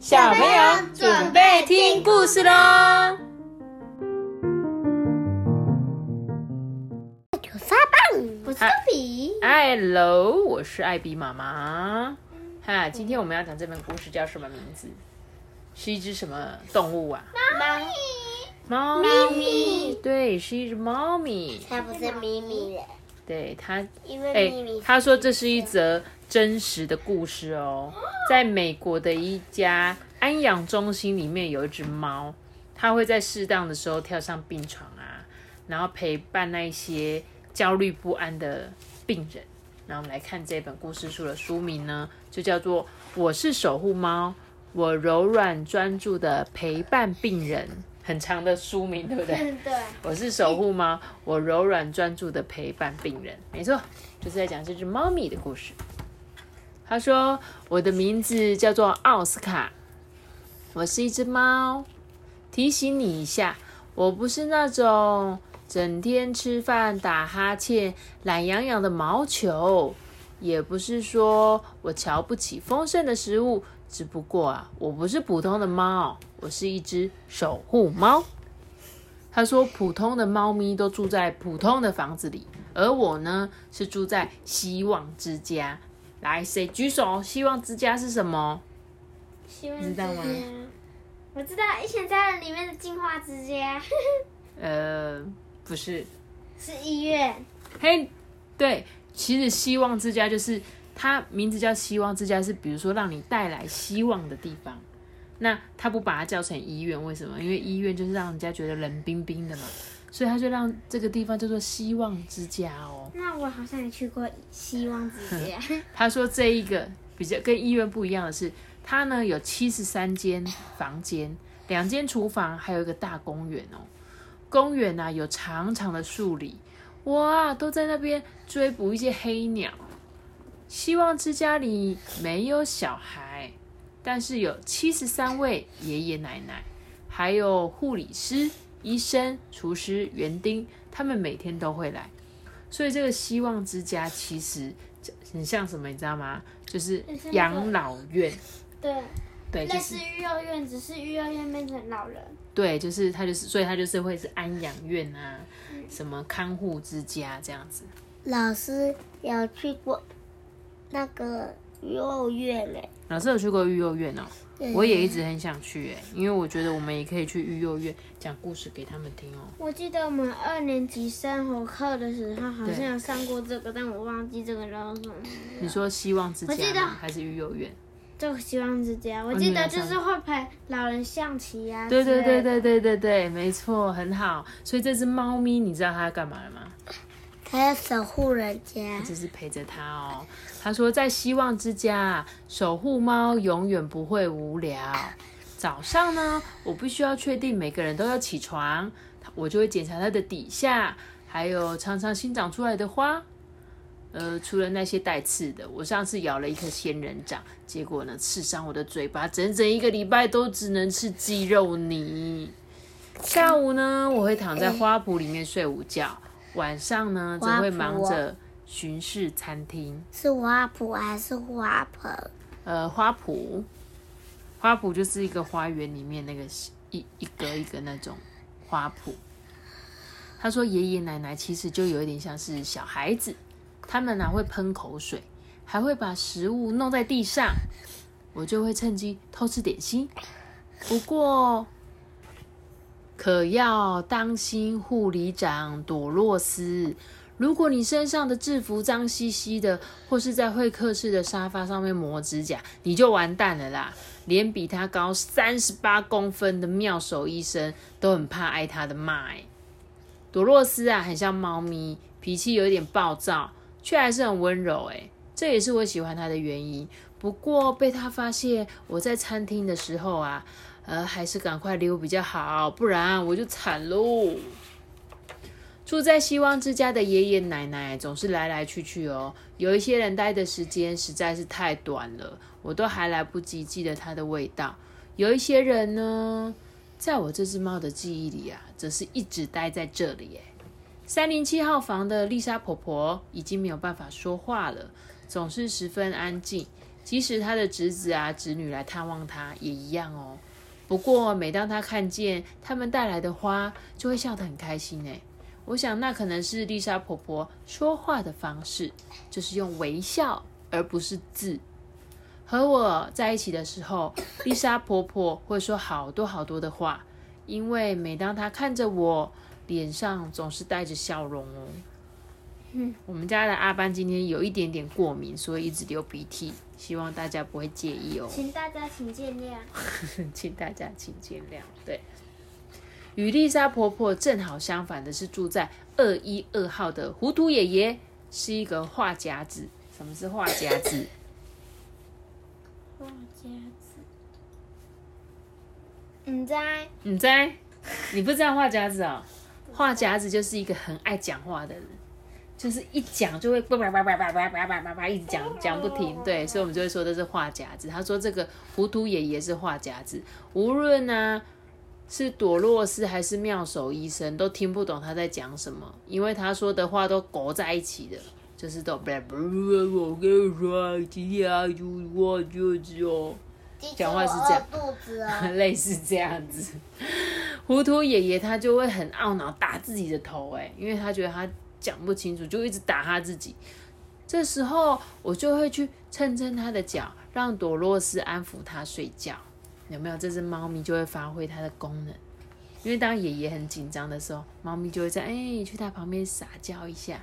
小朋友准备听故事喽！九沙棒，我是豆比。Hello，我是艾比妈妈。哈，今天我们要讲这本故事叫什么名字？是一只什么动物啊？猫咪猫咪对，是一只猫咪。它不是咪咪的，对他，因为他说这是一则真实的故事哦，在美国的一家安养中心里面有一只猫，它会在适当的时候跳上病床啊，然后陪伴那一些焦虑不安的病人。然后我们来看这本故事书的书名呢，就叫做《我是守护猫，我柔软专注的陪伴病人》，很长的书名，对不对？对，我是守护猫，我柔软专注的陪伴病人。没错，就是在讲这只猫咪的故事。他说：“我的名字叫做奥斯卡，我是一只猫。提醒你一下，我不是那种整天吃饭打哈欠、懒洋洋的毛球，也不是说我瞧不起丰盛的食物。只不过啊，我不是普通的猫，我是一只守护猫。”他说：“普通的猫咪都住在普通的房子里，而我呢是住在希望之家。来，谁举手？希望之家是什么？希望知道吗之家？我知道《一千家人》里面的进化之家 呃，不是。是医院，嘿，对，其实希望之家就是它名字叫希望之家，是比如说让你带来希望的地方。那他不把它叫成医院，为什么？因为医院就是让人家觉得冷冰冰的嘛，所以他就让这个地方叫做希望之家哦。那我好像也去过希望之家。他说这一个比较跟医院不一样的是，它呢有七十三间房间，两间厨房，还有一个大公园哦。公园呐、有长长的树林，哇，都在那边追捕一些黑鸟。希望之家里没有小孩，但是有七十三位爷爷奶奶，还有护理师、医生、厨师、园丁，他们每天都会来。所以这个希望之家其实很像什么，你知道吗？就是养老院，对，对，就是类似育幼院，只是育幼院变成老人。对，就是他就是，所以他就是会是安养院啊，什么看护之家这样子。老师有去过那个幼儿园嘞，老师有去过育幼院哦，对我也一直很想去哎，因为我觉得我们也可以去育幼院讲故事给他们听哦。我记得我们二年级生活课的时候好像有上过这个，但我忘记这个叫什么。你说希望之家吗？还是育幼院？就希望之家，我哦记得就是会陪老人象棋呀、啊。对对对对。对对对，没错，很好。所以这只猫咪，你知道它要干嘛了吗？它要守护人家，就是陪着它哦。他说，在希望之家，守护猫永远不会无聊。早上呢，我必须要确定每个人都要起床，我就会检查它的底下，还有常常新长出来的花。呃，除了那些带刺的，我上次咬了一颗仙人掌，结果呢，刺伤我的嘴巴，整整一个礼拜都只能吃鸡肉泥。下午呢，我会躺在花圃里面睡午觉，晚上呢，则会忙着巡视餐厅。是花圃还是花盆？呃，花圃，花圃就是一个花园里面那个一一格一个那种花圃。他说，爷爷奶奶其实就有一点像是小孩子，他们呢、会喷口水，还会把食物弄在地上，我就会趁机偷吃点心。不过，可要当心护理长朵洛斯。如果你身上的制服脏兮兮的，或是在会客室的沙发上面磨指甲，你就完蛋了啦！连比他高三十八公分的妙手医生都很怕挨他的骂、欸。朵洛斯啊，很像猫咪，脾气有点暴躁，却还是很温柔、欸。这也是我喜欢他的原因。不过被他发现我在餐厅的时候啊，呃，还是赶快溜比较好，不然我就惨喽。住在希望之家的爷爷奶奶总是来来去去哦，有一些人待的时间实在是太短了，我都还来不及记得它的味道。有一些人呢，在我这只猫的记忆里啊，则是一直待在这里。耶。三零七号房的丽莎婆婆已经没有办法说话了，总是十分安静。即使她的侄子啊、侄女来探望她，也一样哦。不过每当她看见他们带来的花，就会笑得很开心哎。我想那可能是丽莎婆婆说话的方式，就是用微笑而不是字。和我在一起的时候，丽莎婆婆会说好多好多的话，因为每当她看着我，脸上总是带着笑容哦。嗯，我们家的阿班今天有一点点过敏，所以一直流鼻涕，希望大家不会介意哦。请大家请见谅。请大家请见谅。对，与丽莎婆婆正好相反的是，住在二一二号的糊涂爷爷是一个画夹子。什么是画夹子？画夹子，你在？你在？你不知道画夹子哦？画夹子就是一个很爱讲话的人，就是一讲就会叭叭叭叭叭叭叭叭叭叭一直讲讲不停。对，所以我们就会说这是画夹子。他说这个糊涂爷爷是画夹子，无论呢是朵洛斯还是妙手医生都听不懂他在讲什么，因为他说的话都勾在一起的，就是都。我跟你说，今天啊就我就是哦。讲话是这样。类似这样子。糊涂爷爷他就会很懊恼，打自己的头，哎，因为他觉得他讲不清楚，就一直打他自己。这时候我就会去蹭蹭他的脚，让朵洛斯安抚他睡觉。有没有？这只猫咪就会发挥它的功能，因为当爷爷很紧张的时候，猫咪就会在哎去他旁边撒娇一下，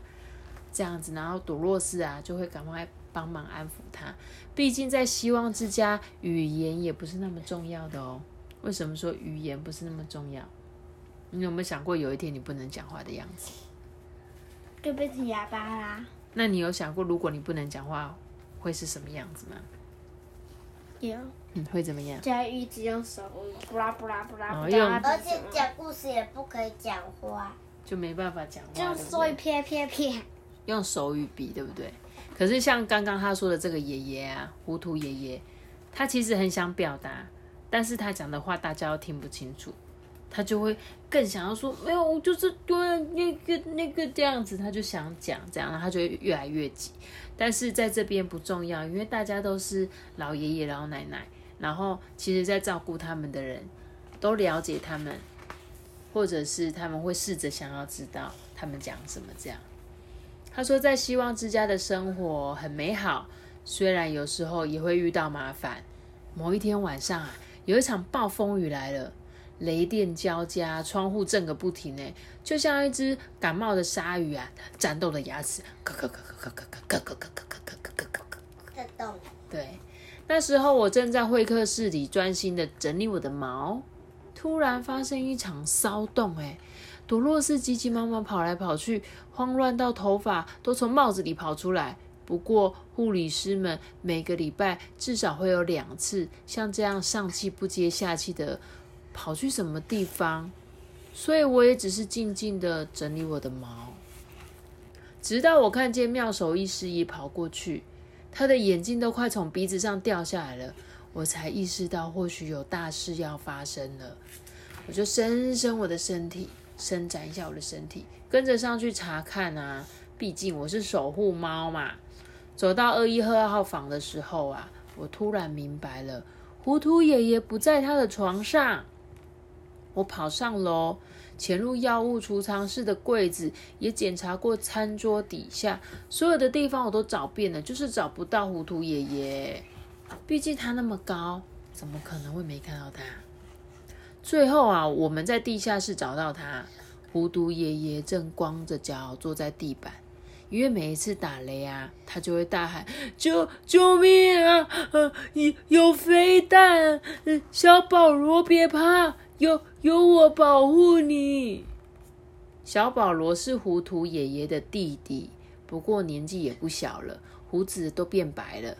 这样子，然后朵洛斯啊就会赶快帮忙安抚他。毕竟在希望之家，语言也不是那么重要的哦。为什么说语言不是那么重要？你有没有想过有一天你不能讲话的样子？就变成哑巴啦。那你有想过，如果你不能讲话，会是什么样子吗？有，嗯，会怎么样？就要一直用手布拉布拉布拉，哦用不知道它而且讲故事也不可以讲话。就没办法讲话，就说一撇撇撇。用手语比，对不对？可是像刚刚他说的这个爷爷啊，糊涂爷爷，他其实很想表达，但是他讲的话大家都听不清楚，他就会更想要说，没有，我就是对那个那个这样子，他就想讲这样，然后他就会越来越急。但是在这边不重要，因为大家都是老爷爷老奶奶，然后其实在照顾他们的人都了解他们，或者是他们会试着想要知道他们讲什么这样。他说，在希望之家的生活很美好，虽然有时候也会遇到麻烦。某一天晚上啊，有一场暴风雨来了，雷电交加，窗户震个不停呢，就像一只感冒的鲨鱼啊，战斗的牙齿，咯咯咯咯咯咯咯咯咯咯咯咯咯咯咯。在动，对，那时候我正在会客室里专心的整理我的毛，突然发生一场骚动，哎，朵洛斯急急忙忙跑来跑去，慌乱到头发都从帽子里跑出来。不过护理师们每个礼拜至少会有两次像这样上气不接下气的跑去什么地方，所以我也只是静静的整理我的毛，直到我看见妙手医师也跑过去。他的眼镜都快从鼻子上掉下来了，我才意识到或许有大事要发生了。我就伸伸我的身体，伸展一下我的身体，跟着上去查看啊。毕竟我是守护猫嘛。走到二一二号房的时候啊，我突然明白了，糊涂爷爷不在他的床上。我跑上楼，潜入药物储藏室的柜子，也检查过餐桌底下所有的地方，我都找遍了，就是找不到糊涂爷爷。毕竟他那么高，怎么可能会没看到他？最后啊，我们在地下室找到他，糊涂爷爷正光着脚坐在地板。因为每一次打雷啊，他就会大喊：“救救命啊！呃，有有飞弹！小保罗别怕，有有我保护你。”小保罗是糊涂爷爷的弟弟，不过年纪也不小了，胡子都变白了，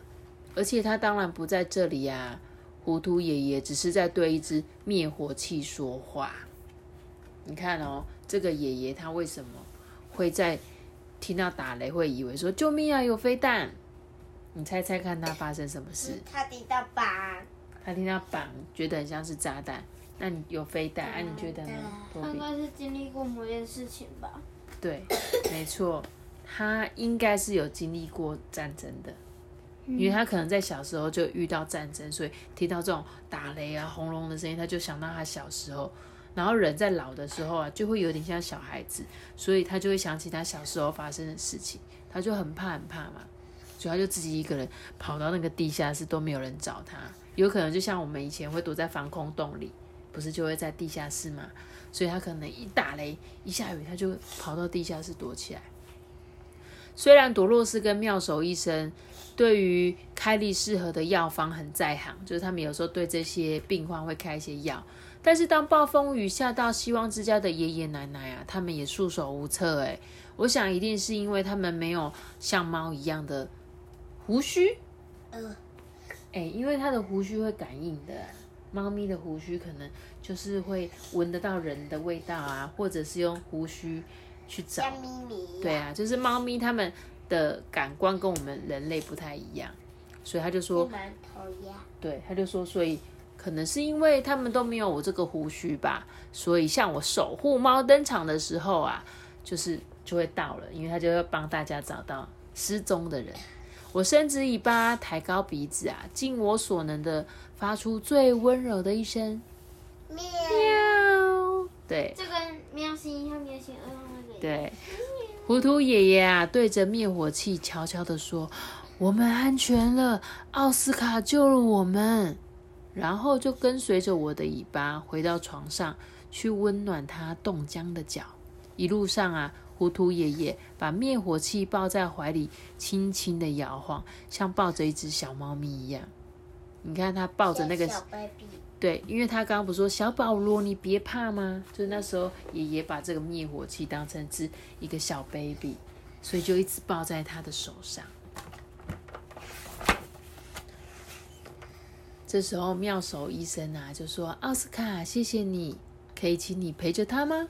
而且他当然不在这里呀、糊涂爷爷只是在对一只灭火器说话。你看哦，这个爷爷他为什么会在听到打雷会以为说救命啊有飞弹？你猜猜看他发生什么事？他听到吧？他听到绑，觉得很像是炸弹。那你有飞弹，啊？你觉得呢？他应该是经历过某件事情吧？对，没错，他应该是有经历过战争的。因为他可能在小时候就遇到战争，所以听到这种打雷啊、轰隆的声音，他就想到他小时候。然后人在老的时候啊，就会有点像小孩子，所以他就会想起他小时候发生的事情，他就很怕很怕嘛，所以他就自己一个人跑到那个地下室，都没有人找他。有可能就像我们以前会躲在防空洞里，不是就会在地下室嘛？所以他可能一打雷、一下雨，他就跑到地下室躲起来。虽然朵洛斯跟妙手医生对于开立适合的药方很在行，就是他们有时候对这些病患会开一些药。但是当暴风雨下到希望之家的爷爷奶奶啊，他们也束手无策哎。我想一定是因为他们没有像猫一样的胡须，呃，哎，因为他的胡须会感应的，猫咪的胡须可能就是会闻得到人的味道啊，或者是用胡须去找。咪咪。对啊，就是猫咪它们的感官跟我们人类不太一样，所以他就说，对，他就说，所以。可能是因为他们都没有我这个胡须吧，所以像我守护猫登场的时候啊，就是就会到了，因为他就要帮大家找到失踪的人。我伸直尾巴，抬高鼻子啊，尽我所能的发出最温柔的一声喵。对，这跟喵星和喵星二那个。对，糊涂爷爷啊，对着灭火器悄悄的说：“我们安全了，奥斯卡救了我们。”然后就跟随着我的尾巴回到床上，去温暖他冻僵的脚。一路上啊，糊涂爷爷把灭火器抱在怀里，轻轻的摇晃，像抱着一只小猫咪一样。你看他抱着那个，对，因为他刚刚不说小保罗，你别怕吗？就是那时候爷爷把这个灭火器当成是一个小 baby，所以就一直抱在他的手上。这时候，妙手医生啊就说：“奥斯卡，谢谢你，可以请你陪着他吗？”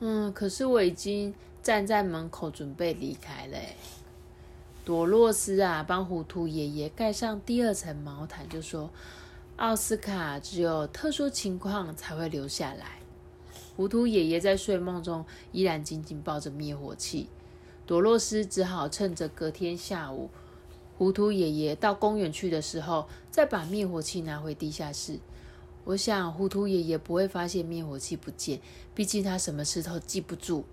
嗯，可是我已经站在门口准备离开了。朵洛斯啊，帮糊涂爷爷盖上第二层毛毯，就说：“奥斯卡只有特殊情况才会留下来。”糊涂爷爷在睡梦中依然紧紧抱着灭火器，朵洛斯只好趁着隔天下午。糊涂爷爷到公园去的时候，再把灭火器拿回地下室。我想，糊涂爷爷不会发现灭火器不见，毕竟他什么事都记不住。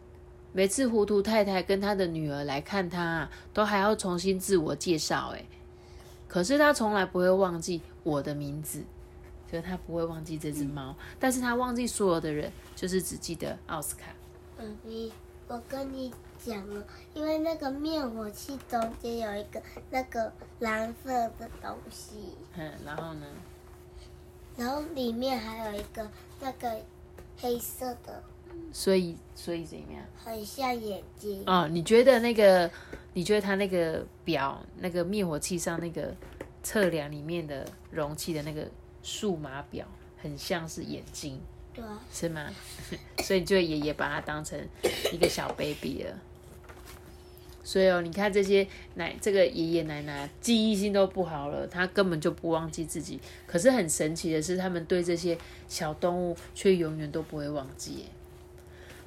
每次糊涂太太跟她的女儿来看他，都还要重新自我介绍。哎，可是她从来不会忘记我的名字，就是他不会忘记这只猫，但是她忘记所有的人，就是只记得奥斯卡。嗯，你，我跟你。讲了，因为那个灭火器中间有一个那个蓝色的东西。嗯，然后呢？然后里面还有一个那个黑色的。所以，所以怎么样？很像眼睛。哦，你觉得那个？你觉得它那个表，那个灭火器上那个测量里面的容器的那个数码表，很像是眼睛，对，是吗？所以，就爷爷把它当成一个小 baby 了。所以哦，你看这些奶，这个爷爷奶奶记忆性都不好了，他根本就不忘记自己。可是很神奇的是，他们对这些小动物却永远都不会忘记。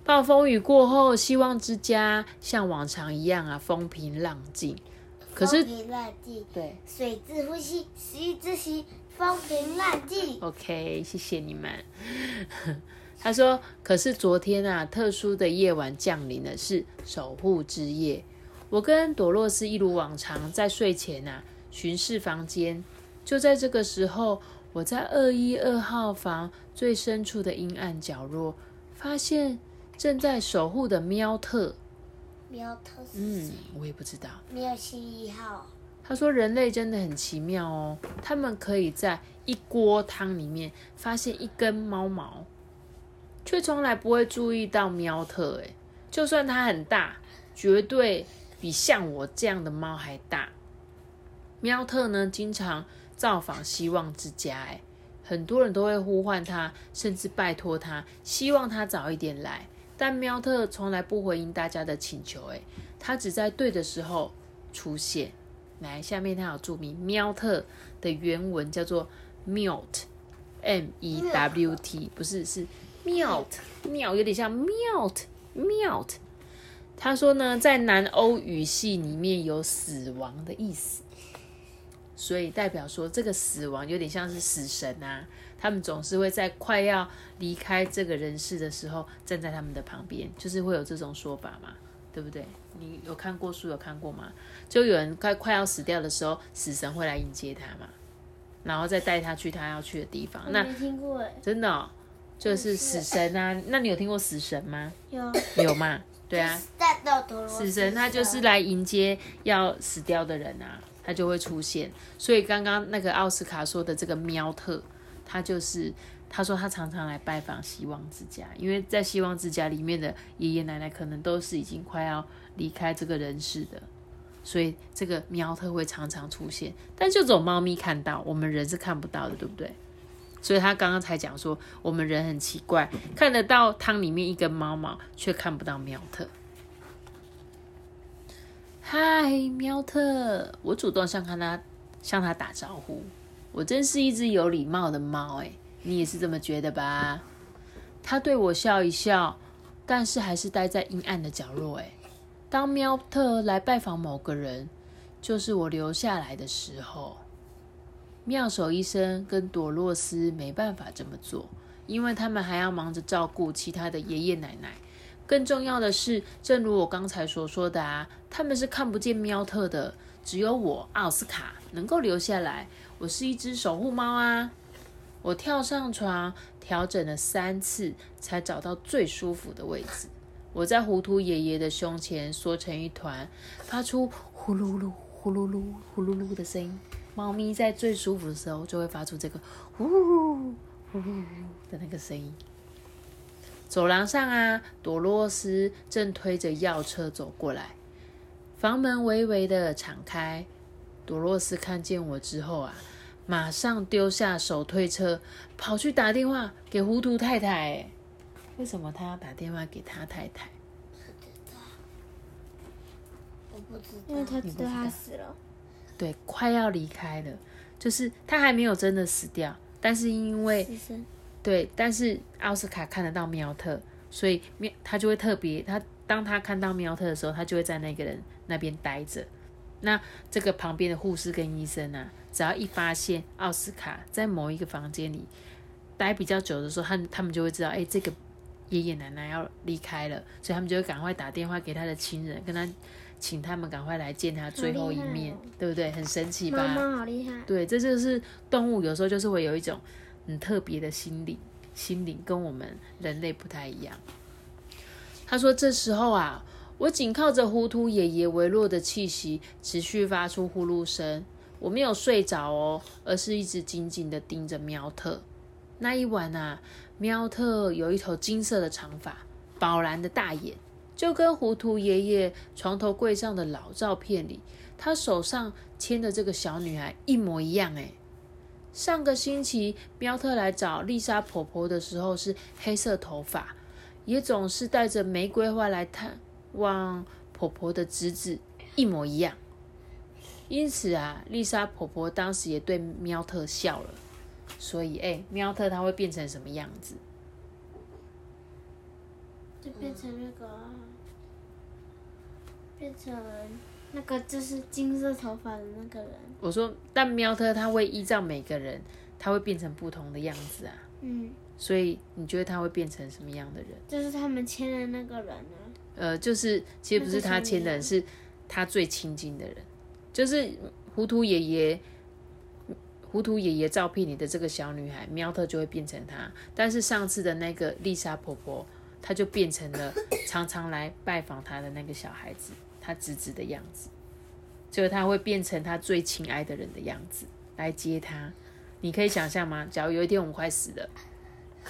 暴风雨过后，希望之家像往常一样啊，风平浪静。可是，风平浪静，对，水之呼吸，食之息，风平浪静。OK，谢谢你们。他说：“可是昨天啊，特殊的夜晚降临了，是守护之夜。”我跟朵洛斯一如往常在睡前啊巡视房间，就在这个时候，我在二一二号房最深处的阴暗角落，发现正在守护的喵特。喵特嗯，我也不知道。喵星一号。他说：“人类真的很奇妙哦，他们可以在一锅汤里面发现一根猫毛，却从来不会注意到喵特。诶，就算它很大，绝对。”比像我这样的猫还大。喵特呢，经常造访希望之家，哎，很多人都会呼唤他，甚至拜托他，希望他早一点来。但喵特从来不回应大家的请求，哎，他只在对的时候出现。来，下面他有注明喵特的原文叫做 melt，m e w t，不是是 mute，mute 有点像 mute，mute。他说呢，在南欧语系里面有死亡的意思，所以代表说这个死亡有点像是死神啊，他们总是会在快要离开这个人世的时候站在他们的旁边，就是会有这种说法嘛，对不对？你有看过书有看过吗？就有人快快要死掉的时候，死神会来迎接他嘛，然后再带他去他要去的地方。那听过哎，真的、哦、就是死神啊？那你有听过死神吗？有有嘛？对啊，死神他就是来迎接要死掉的人啊，他就会出现。所以刚刚那个奥斯卡说的这个喵特，他就是他说他常常来拜访希望之家，因为在希望之家里面的爷爷奶奶可能都是已经快要离开这个人世的，所以这个喵特会常常出现，但就只有猫咪看到，我们人是看不到的，对不对？所以他刚刚才讲说，我们人很奇怪，看得到汤里面一根猫毛，却看不到喵特。嗨，喵特！我主动向他向他打招呼，我真是一只有礼貌的猫哎，你也是这么觉得吧？他对我笑一笑，但是还是待在阴暗的角落哎。当喵特来拜访某个人，就是我留下来的时候。妙手医生跟朵洛斯没办法这么做，因为他们还要忙着照顾其他的爷爷奶奶。更重要的是，正如我刚才所说的啊，他们是看不见喵特的，只有我奥斯卡能够留下来。我是一只守护猫啊！我跳上床，调整了三次，才找到最舒服的位置。我在糊涂爷爷的胸前缩成一团，发出呼噜噜、呼噜噜、呼噜噜的声音。猫咪在最舒服的时候，就会发出这个呼噜呼噜的那个声音。走廊上啊，朵洛斯正推着药车走过来，房门微微的敞开。朵洛斯看见我之后啊，马上丢下手推车，跑去打电话给糊涂太太。为什么他要打电话给他太太？我不知因为道。他知道他死了。对，快要离开了，就是他还没有真的死掉，但是因为对，但是奥斯卡看得到喵特，所以喵他就会特别，他当他看到喵特的时候，他就会在那个人那边待着。那这个旁边的护士跟医生啊，只要一发现奥斯卡在某一个房间里待比较久的时候，他他们就会知道，哎，这个爷爷奶奶要离开了，所以他们就会赶快打电话给他的亲人，跟他请他们赶快来见他最后一面，对不对？很神奇吧？好厉害，对，这就是动物有时候就是会有一种很特别的心理，心灵跟我们人类不太一样。他说：“这时候啊，我紧靠着糊涂爷爷微弱的气息，持续发出呼噜声。我没有睡着哦，而是一直紧紧的盯着喵特。那一晚啊，喵特有一头金色的长发，宝蓝的大眼，就跟糊涂爷爷床头柜上的老照片里，他手上牵的这个小女孩一模一样哎。上个星期喵特来找丽莎婆婆的时候是黑色头发，也总是带着玫瑰花来探望婆婆的侄子，一模一样。因此啊，丽莎婆婆当时也对喵特笑了。所以，哎、喵特它会变成什么样子？就变成那个，变成那个就是金色头发的那个人。我说，但喵特它会依照每个人，它会变成不同的样子啊。嗯，所以你觉得他会变成什么样的人？就是他们签的那个人啊。呃，就是其实不是他签的人，是他最亲近的人，就是糊涂爷爷。糊涂爷爷照片里的这个小女孩喵特就会变成她，但是上次的那个丽莎婆婆，她就变成了 常常来拜访她的那个小孩子，她侄子的样子，就是她会变成她最亲爱的人的样子来接她。你可以想象吗？假如有一天我们快死了，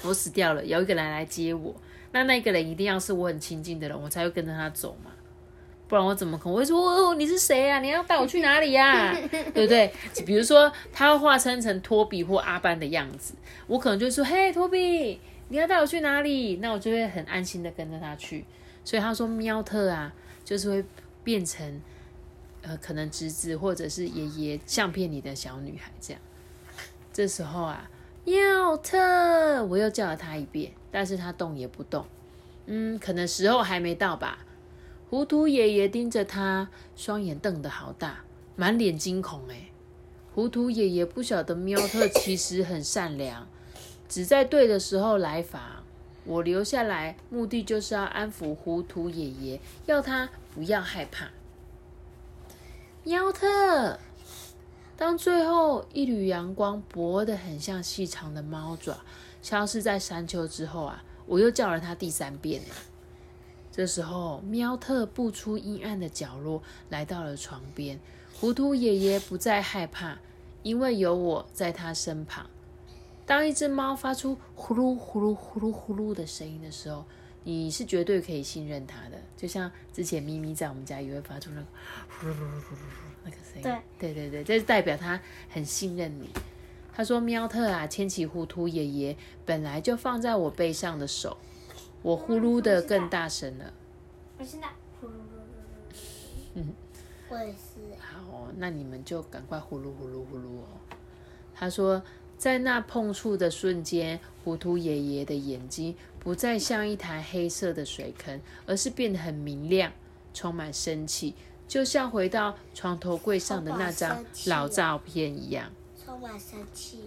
我死掉了，有一个人来接我，那那个人一定要是我很亲近的人，我才会跟着他走嘛。不然我怎么可能会说哦你是谁啊？你要带我去哪里呀、对不对？比如说他会化身成托比或阿班的样子，我可能就说嘿托比，你要带我去哪里？那我就会很安心的跟着他去。所以他说喵特啊，就是会变成呃可能侄子或者是爷爷相片里的小女孩这样。这时候啊，喵特，我又叫了他一遍，但是他动也不动。嗯，可能时候还没到吧。糊涂爷爷盯着他，双眼瞪得好大，满脸惊恐。哎，糊涂爷爷不晓得喵特其实很善良，只在对的时候来访。我留下来，目的就是要安抚糊涂爷爷，要他不要害怕。喵特，当最后一缕阳光薄得很像细长的猫爪，消失在山丘之后啊，我又叫了他第三遍。这时候，喵特步出阴暗的角落，来到了床边。糊涂爷爷不再害怕，因为有我在他身旁。当一只猫发出呼噜呼噜呼噜呼噜的声音的时候，你是绝对可以信任它的。就像之前咪咪在我们家也会发出那个呼噜呼噜呼噜那个声音。对对对对，这是代表它很信任你。他说：“喵特啊，牵起糊涂爷爷本来就放在我背上的手。”我呼噜的更大声了。我现在呼噜噜噜嗯，我也是。好，那你们就赶快呼噜呼噜呼噜哦。他说，在那碰触的瞬间，糊涂爷爷的眼睛不再像一潭黑色的水坑，而是变得很明亮，充满生气，就像回到床头柜上的那张老照片一样。充满生气。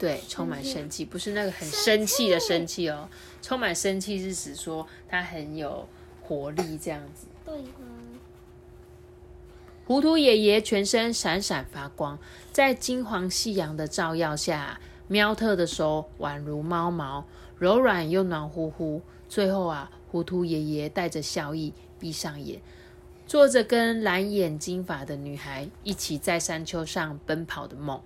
对，充满生气，不是那个很生气的生气哦。充满生气是指说他很有活力这样子。对糊涂爷爷全身闪闪发光，在金黄夕阳的照耀下，喵特的手宛如猫毛，柔软又暖乎乎。最后啊，糊涂爷爷带着笑意闭上眼，做着跟蓝眼金发的女孩一起在山丘上奔跑的梦。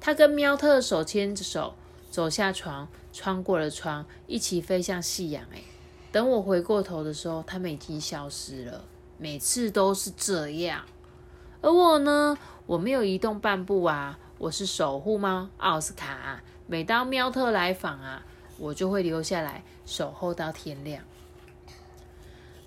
他跟喵特手牵着手走下床，穿过了窗，一起飞向夕阳。哎，等我回过头的时候，他们已经消失了。每次都是这样。而我呢，我没有移动半步啊。我是守护猫奥斯卡。每当喵特来访啊，我就会留下来守候到天亮。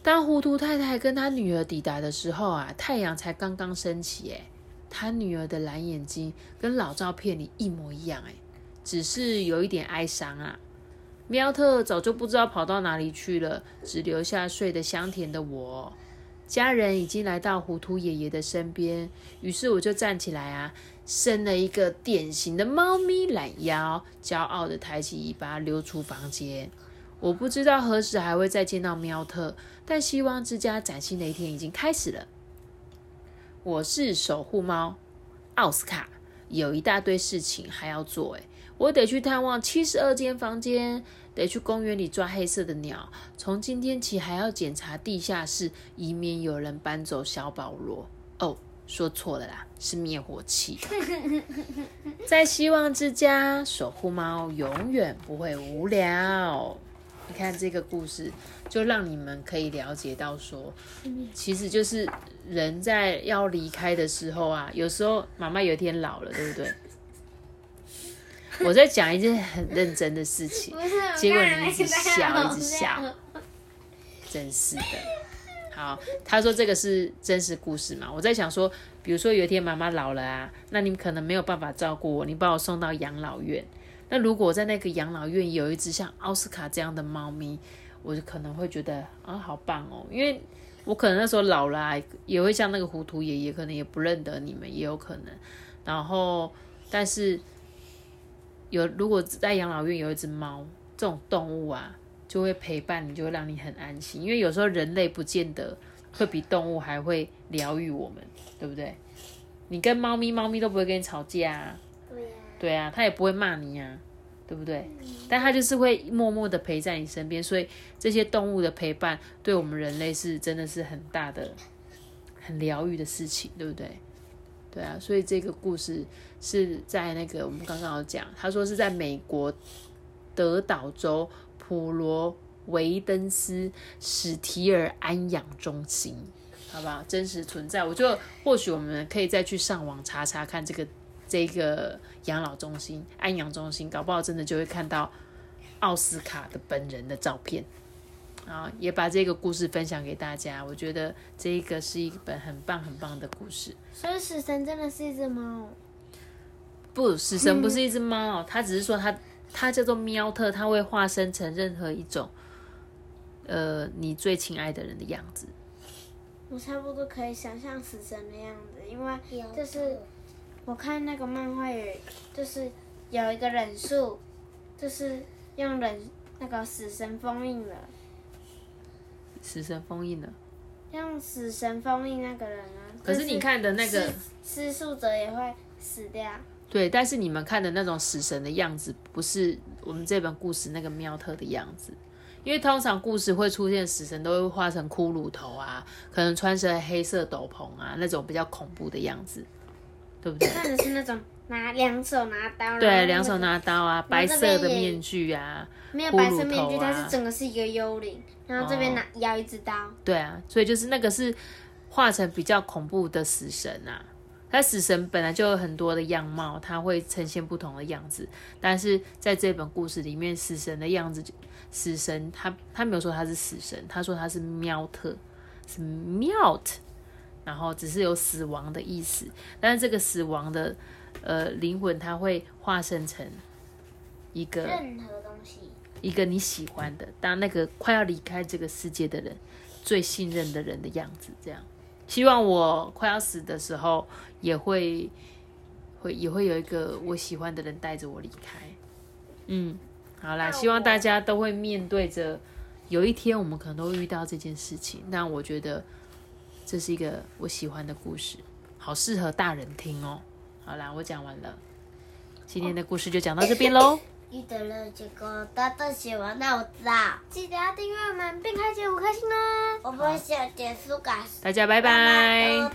当糊涂太太跟她女儿抵达的时候啊，太阳才刚刚升起。哎。他女儿的蓝眼睛跟老照片里一模一样，哎，只是有一点哀伤啊。喵特早就不知道跑到哪里去了，只留下睡得香甜的我。家人已经来到糊涂爷爷的身边，于是我就站起来啊，伸了一个典型的猫咪懒腰，骄傲的抬起尾巴溜出房间。我不知道何时还会再见到喵特，但希望之家崭新的一天已经开始了。我是守护猫奥斯卡，有一大堆事情还要做诶我得去探望七十二间房间，得去公园里抓黑色的鸟。从今天起还要检查地下室，以免有人搬走小保罗。哦，说错了啦，是灭火器。在希望之家，守护猫永远不会无聊。你看这个故事，就让你们可以了解到说，其实就是人在要离开的时候啊，有时候妈妈有一天老了，对不对？我在讲一件很认真的事情，结果你一直笑，一直笑，真是的。好，他说这个是真实故事嘛？我在想说，比如说有一天妈妈老了啊，那你可能没有办法照顾我，你把我送到养老院。那如果在那个养老院有一只像奥斯卡这样的猫咪，我就可能会觉得啊，好棒哦！因为我可能那时候老了，也会像那个糊涂爷爷，可能也不认得你们，也有可能。然后，但是有如果在养老院有一只猫这种动物啊，就会陪伴你，就会让你很安心。因为有时候人类不见得会比动物还会疗愈我们，对不对？你跟猫咪，猫咪都不会跟你吵架。对啊，他也不会骂你呀，对不对？但他就是会默默的陪在你身边，所以这些动物的陪伴对我们人类是真的是很大的、很疗愈的事情，对不对？对啊，所以这个故事是在那个我们刚刚有讲，他说是在美国德岛州普罗维登斯史提尔安养中心，好不好？真实存在，我就或许我们可以再去上网查查看这个。这个养老中心、安养中心，搞不好真的就会看到奥斯卡的本人的照片啊！也把这个故事分享给大家。我觉得这一个是一本很棒、很棒的故事。所以死神真的是一只猫？不，死神不是一只猫，它只是说它它叫做喵特，它会化身成任何一种呃你最亲爱的人的样子。我差不多可以想象死神的样子，因为有就是我看那个漫画也，就是有一个忍术，就是用忍那个死神封印了，死神封印了。用死神封印那个人啊。可是你看的那个施术者也会死掉。对，但是你们看的那种死神的样子，不是我们这本故事那个喵特的样子。因为通常故事会出现死神都会画成骷髅头啊，可能穿着黑色斗篷啊，那种比较恐怖的样子，对不对？看的是那种拿两手拿刀，对，两手拿刀啊，白色的面具啊，没有白色面具，它是整个是一个幽灵，然后这边拿咬一支刀。对啊，所以就是那个是画成比较恐怖的死神啊。它死神本来就有很多的样貌，它会呈现不同的样子，但是在这本故事里面，死神的样子，死神他他没有说他是死神，他说他是喵特，是 melt，然后只是有死亡的意思，但是这个死亡的呃灵魂，它会化身成一个任何东西，一个你喜欢的，当那个快要离开这个世界的人，最信任的人的样子，这样。希望我快要死的时候，也会会也会有一个我喜欢的人带着我离开。嗯，好啦，希望大家都会面对着，有一天我们可能都会遇到这件事情。但我觉得这是一个我喜欢的故事，好适合大人听哦。好啦，我讲完了，今天的故事就讲到这边喽。遇到了结果大家喜欢，那我知道，记得要订阅我们，并开启五颗星哦。我们想结束感。大家拜拜。